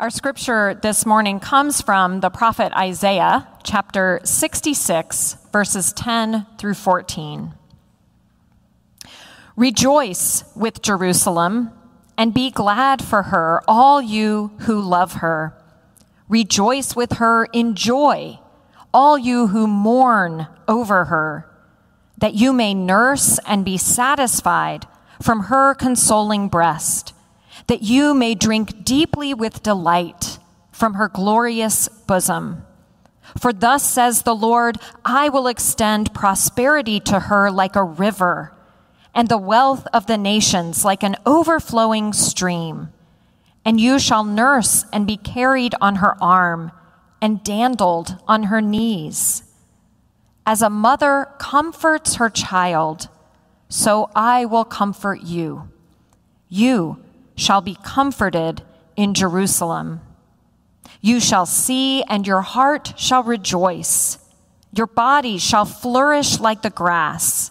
Our scripture this morning comes from the prophet Isaiah, chapter 66, verses 10 through 14. Rejoice with Jerusalem and be glad for her, all you who love her. Rejoice with her in joy, all you who mourn over her, that you may nurse and be satisfied from her consoling breast that you may drink deeply with delight from her glorious bosom. For thus says the Lord, I will extend prosperity to her like a river, and the wealth of the nations like an overflowing stream. And you shall nurse and be carried on her arm, and dandled on her knees. As a mother comforts her child, so I will comfort you. You shall be comforted in Jerusalem. You shall see, and your heart shall rejoice. Your body shall flourish like the grass,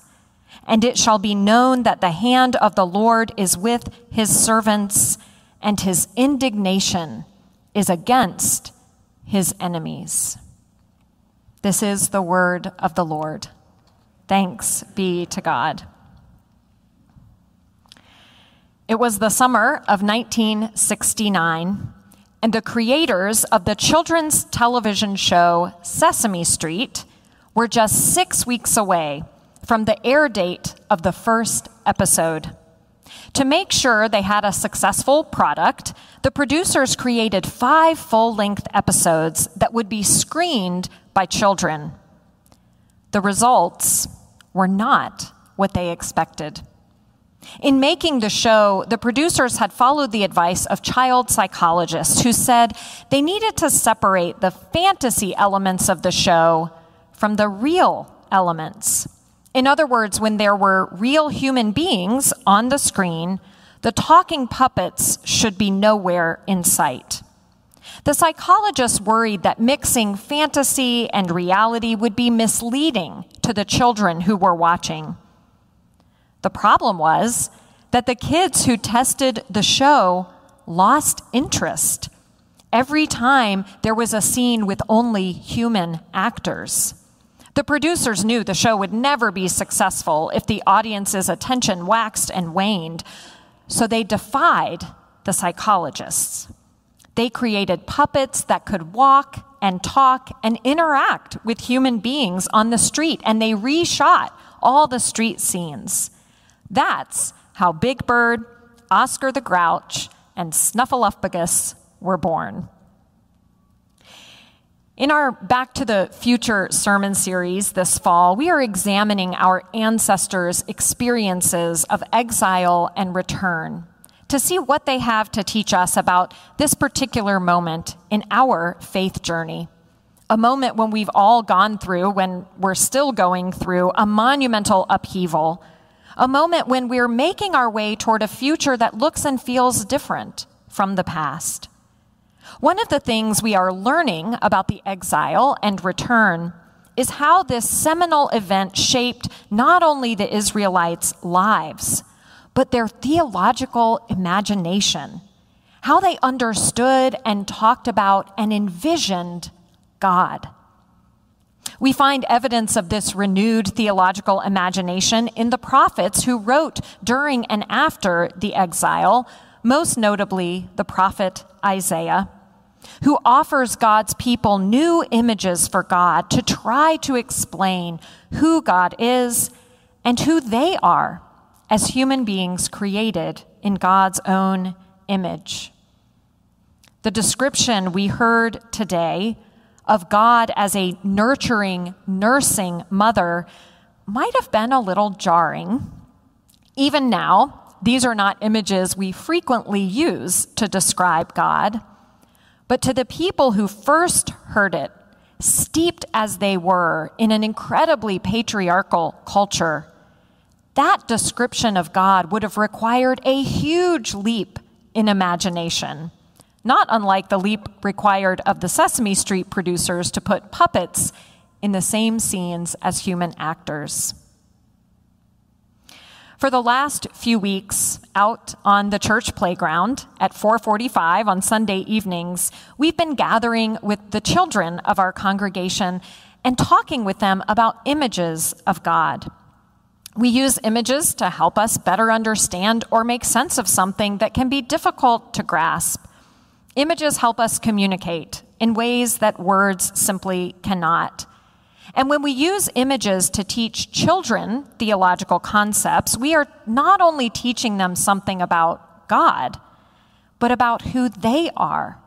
and it shall be known that the hand of the Lord is with his servants, and his indignation is against his enemies. This is the word of the Lord. Thanks be to God. It was the summer of 1969, and the creators of the children's television show Sesame Street were just six weeks away from the air date of the first episode. To make sure they had a successful product, the producers created five full length episodes that would be screened by children. The results were not what they expected. In making the show, the producers had followed the advice of child psychologists who said they needed to separate the fantasy elements of the show from the real elements. In other words, when there were real human beings on the screen, the talking puppets should be nowhere in sight. The psychologists worried that mixing fantasy and reality would be misleading to the children who were watching. The problem was that the kids who tested the show lost interest every time there was a scene with only human actors. The producers knew the show would never be successful if the audience's attention waxed and waned, so they defied the psychologists. They created puppets that could walk and talk and interact with human beings on the street, and they reshot all the street scenes. That's how Big Bird, Oscar the Grouch, and Snuffleupagus were born. In our Back to the Future sermon series this fall, we are examining our ancestors' experiences of exile and return to see what they have to teach us about this particular moment in our faith journey. A moment when we've all gone through, when we're still going through, a monumental upheaval a moment when we're making our way toward a future that looks and feels different from the past. One of the things we are learning about the exile and return is how this seminal event shaped not only the Israelites' lives, but their theological imagination, how they understood and talked about and envisioned God. We find evidence of this renewed theological imagination in the prophets who wrote during and after the exile, most notably the prophet Isaiah, who offers God's people new images for God to try to explain who God is and who they are as human beings created in God's own image. The description we heard today of God as a nurturing, nursing mother might have been a little jarring. Even now, these are not images we frequently use to describe God. But to the people who first heard it, steeped as they were in an incredibly patriarchal culture, that description of God would have required a huge leap in imagination not unlike the leap required of the Sesame Street producers to put puppets in the same scenes as human actors. For the last few weeks out on the church playground at 4:45 on Sunday evenings, we've been gathering with the children of our congregation and talking with them about images of God. We use images to help us better understand or make sense of something that can be difficult to grasp. Images help us communicate in ways that words simply cannot. And when we use images to teach children theological concepts, we are not only teaching them something about God, but about who they are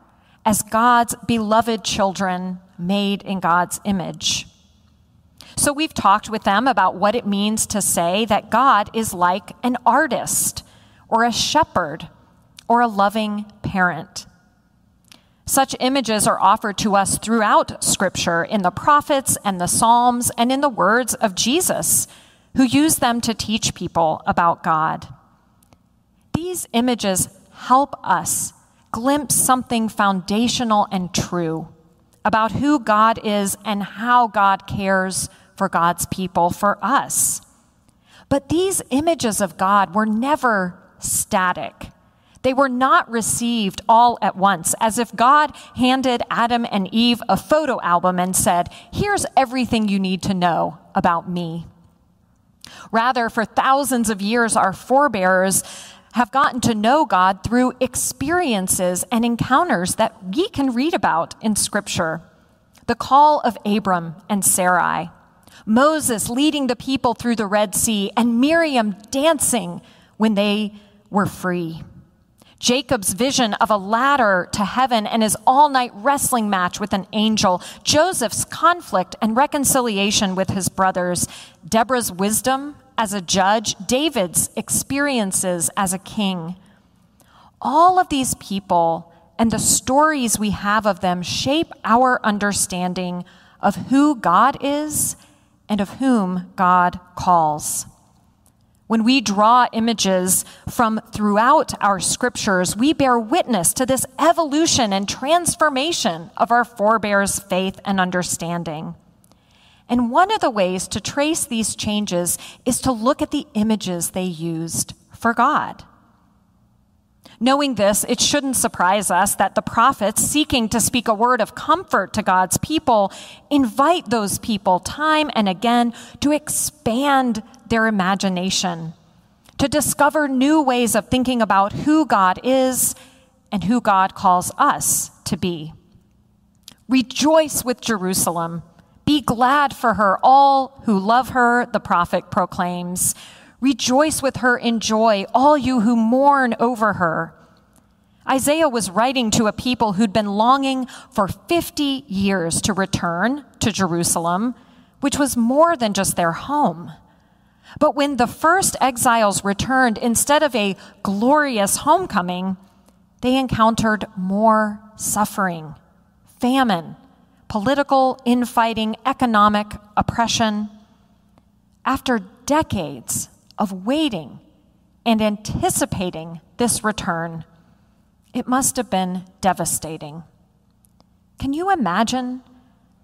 as God's beloved children made in God's image. So we've talked with them about what it means to say that God is like an artist or a shepherd or a loving parent. Such images are offered to us throughout Scripture in the prophets and the Psalms and in the words of Jesus, who used them to teach people about God. These images help us glimpse something foundational and true about who God is and how God cares for God's people, for us. But these images of God were never static. They were not received all at once, as if God handed Adam and Eve a photo album and said, Here's everything you need to know about me. Rather, for thousands of years, our forebears have gotten to know God through experiences and encounters that we can read about in Scripture. The call of Abram and Sarai, Moses leading the people through the Red Sea, and Miriam dancing when they were free. Jacob's vision of a ladder to heaven and his all night wrestling match with an angel, Joseph's conflict and reconciliation with his brothers, Deborah's wisdom as a judge, David's experiences as a king. All of these people and the stories we have of them shape our understanding of who God is and of whom God calls. When we draw images from throughout our scriptures, we bear witness to this evolution and transformation of our forebears' faith and understanding. And one of the ways to trace these changes is to look at the images they used for God. Knowing this, it shouldn't surprise us that the prophets, seeking to speak a word of comfort to God's people, invite those people time and again to expand their imagination, to discover new ways of thinking about who God is and who God calls us to be. Rejoice with Jerusalem. Be glad for her, all who love her, the prophet proclaims. Rejoice with her in joy, all you who mourn over her. Isaiah was writing to a people who'd been longing for 50 years to return to Jerusalem, which was more than just their home. But when the first exiles returned, instead of a glorious homecoming, they encountered more suffering, famine, political infighting, economic oppression. After decades of waiting and anticipating this return, it must have been devastating. Can you imagine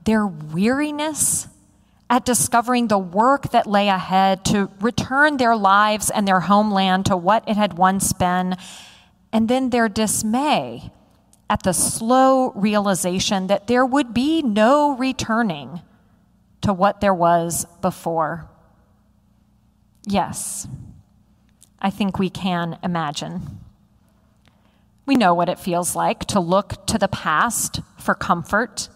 their weariness at discovering the work that lay ahead to return their lives and their homeland to what it had once been, and then their dismay at the slow realization that there would be no returning to what there was before. Yes, I think we can imagine. We know what it feels like to look to the past for comfort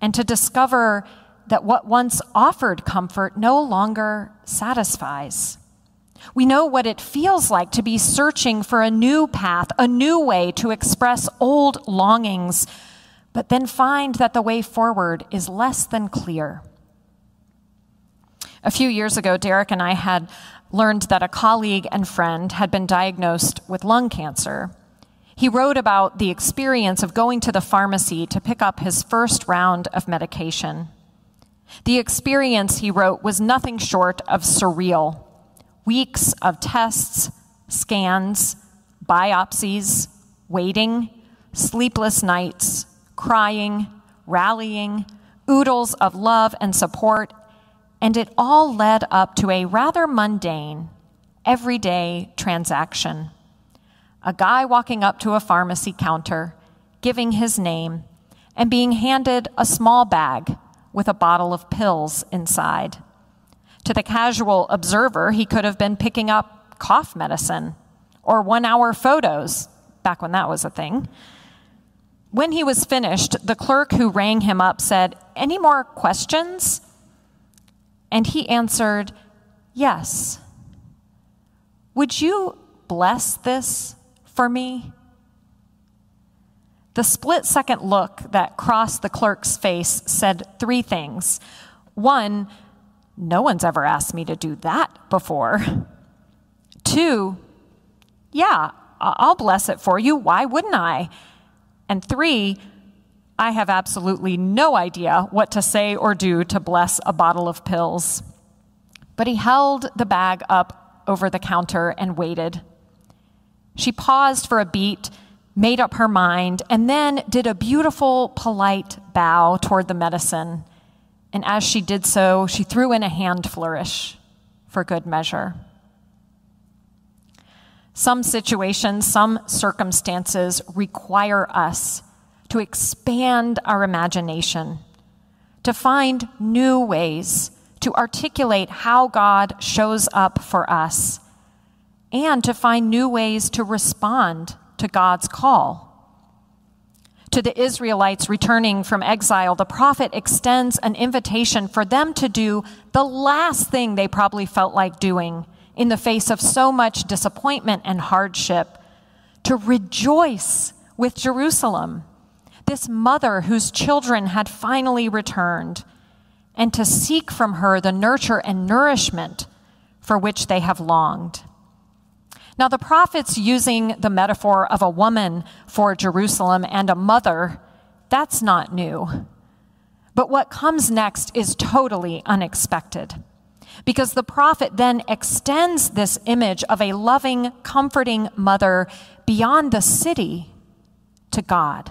and to discover that what once offered comfort no longer satisfies. We know what it feels like to be searching for a new path, a new way to express old longings, but then find that the way forward is less than clear. A few years ago, Derek and I had learned that a colleague and friend had been diagnosed with lung cancer. He wrote about the experience of going to the pharmacy to pick up his first round of medication. The experience, he wrote, was nothing short of surreal. Weeks of tests, scans, biopsies, waiting, sleepless nights, crying, rallying, oodles of love and support, and it all led up to a rather mundane, everyday transaction. A guy walking up to a pharmacy counter, giving his name, and being handed a small bag with a bottle of pills inside. To the casual observer, he could have been picking up cough medicine or one hour photos, back when that was a thing. When he was finished, the clerk who rang him up said, Any more questions? And he answered, Yes. Would you bless this for me? The split second look that crossed the clerk's face said three things. One, no one's ever asked me to do that before. Two, yeah, I'll bless it for you. Why wouldn't I? And three, I have absolutely no idea what to say or do to bless a bottle of pills. But he held the bag up over the counter and waited. She paused for a beat, made up her mind, and then did a beautiful, polite bow toward the medicine. And as she did so, she threw in a hand flourish for good measure. Some situations, some circumstances require us to expand our imagination, to find new ways to articulate how God shows up for us, and to find new ways to respond to God's call. To the Israelites returning from exile, the prophet extends an invitation for them to do the last thing they probably felt like doing in the face of so much disappointment and hardship, to rejoice with Jerusalem, this mother whose children had finally returned, and to seek from her the nurture and nourishment for which they have longed. Now, the prophets using the metaphor of a woman for Jerusalem and a mother, that's not new. But what comes next is totally unexpected because the prophet then extends this image of a loving, comforting mother beyond the city to God.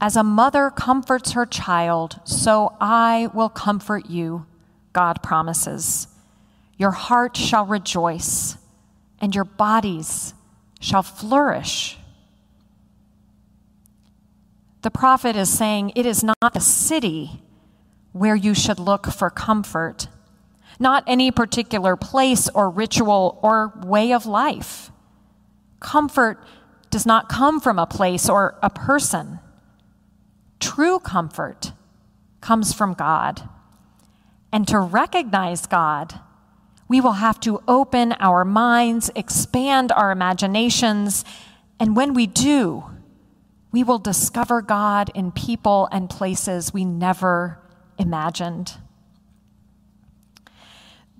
As a mother comforts her child, so I will comfort you, God promises. Your heart shall rejoice, and your bodies shall flourish. The prophet is saying it is not the city where you should look for comfort not any particular place or ritual or way of life. Comfort does not come from a place or a person. True comfort comes from God. And to recognize God, we will have to open our minds, expand our imaginations, and when we do, we will discover God in people and places we never imagined.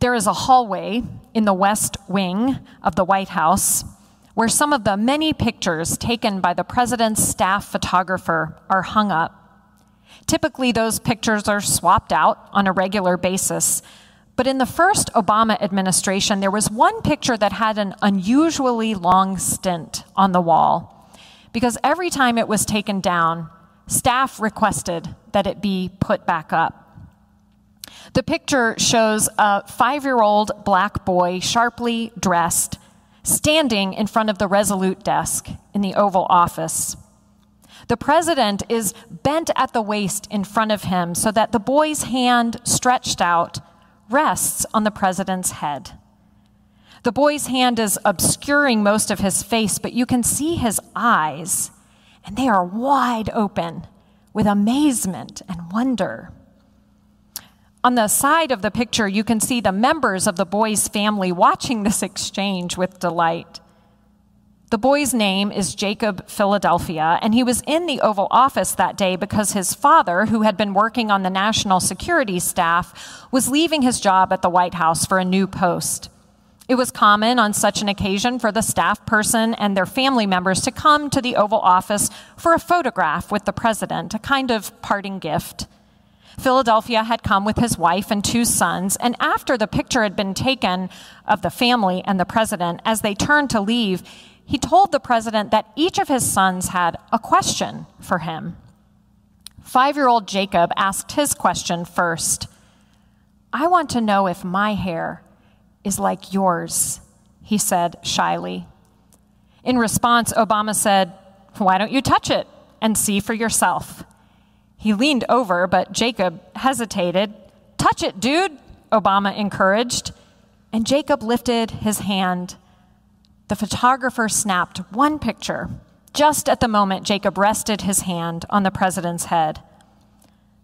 There is a hallway in the west wing of the White House where some of the many pictures taken by the president's staff photographer are hung up. Typically, those pictures are swapped out on a regular basis. But in the first Obama administration, there was one picture that had an unusually long stint on the wall because every time it was taken down, staff requested that it be put back up. The picture shows a five year old black boy, sharply dressed, standing in front of the Resolute desk in the Oval Office. The president is bent at the waist in front of him so that the boy's hand stretched out rests on the president's head. The boy's hand is obscuring most of his face, but you can see his eyes, and they are wide open with amazement and wonder. On the side of the picture, you can see the members of the boy's family watching this exchange with delight. The boy's name is Jacob Philadelphia, and he was in the Oval Office that day because his father, who had been working on the national security staff, was leaving his job at the White House for a new post. It was common on such an occasion for the staff person and their family members to come to the Oval Office for a photograph with the president, a kind of parting gift. Philadelphia had come with his wife and two sons, and after the picture had been taken of the family and the president, as they turned to leave, he told the president that each of his sons had a question for him. Five year old Jacob asked his question first I want to know if my hair is like yours, he said shyly. In response, Obama said, Why don't you touch it and see for yourself? He leaned over, but Jacob hesitated. Touch it, dude, Obama encouraged. And Jacob lifted his hand. The photographer snapped one picture just at the moment Jacob rested his hand on the president's head.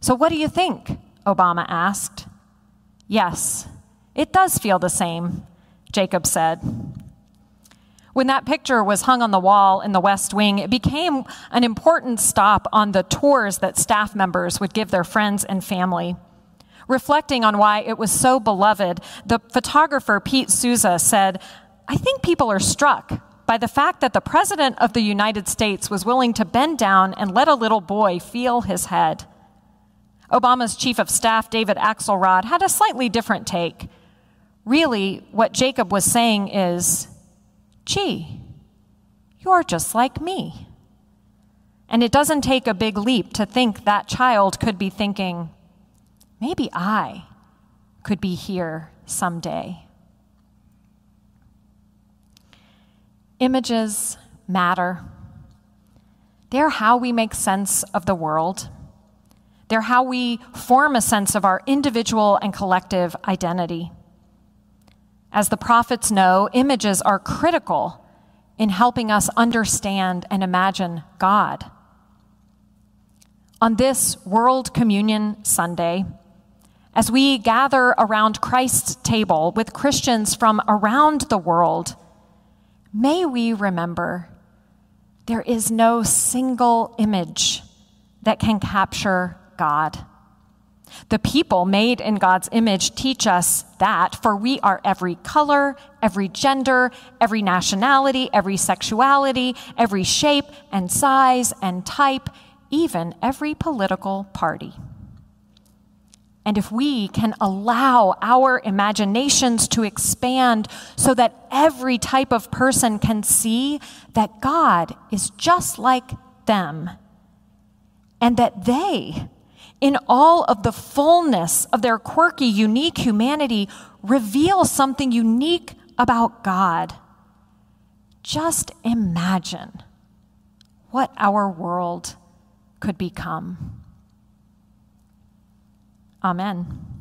So, what do you think? Obama asked. Yes, it does feel the same, Jacob said. When that picture was hung on the wall in the West Wing, it became an important stop on the tours that staff members would give their friends and family. Reflecting on why it was so beloved, the photographer Pete Souza said, I think people are struck by the fact that the President of the United States was willing to bend down and let a little boy feel his head. Obama's chief of staff, David Axelrod, had a slightly different take. Really, what Jacob was saying is, gee, you're just like me. And it doesn't take a big leap to think that child could be thinking, maybe I could be here someday. Images matter. They're how we make sense of the world. They're how we form a sense of our individual and collective identity. As the prophets know, images are critical in helping us understand and imagine God. On this World Communion Sunday, as we gather around Christ's table with Christians from around the world, may we remember there is no single image that can capture God. The people made in God's image teach us that, for we are every color, every gender, every nationality, every sexuality, every shape and size and type, even every political party. And if we can allow our imaginations to expand so that every type of person can see that God is just like them and that they in all of the fullness of their quirky, unique humanity, reveal something unique about God. Just imagine what our world could become. Amen.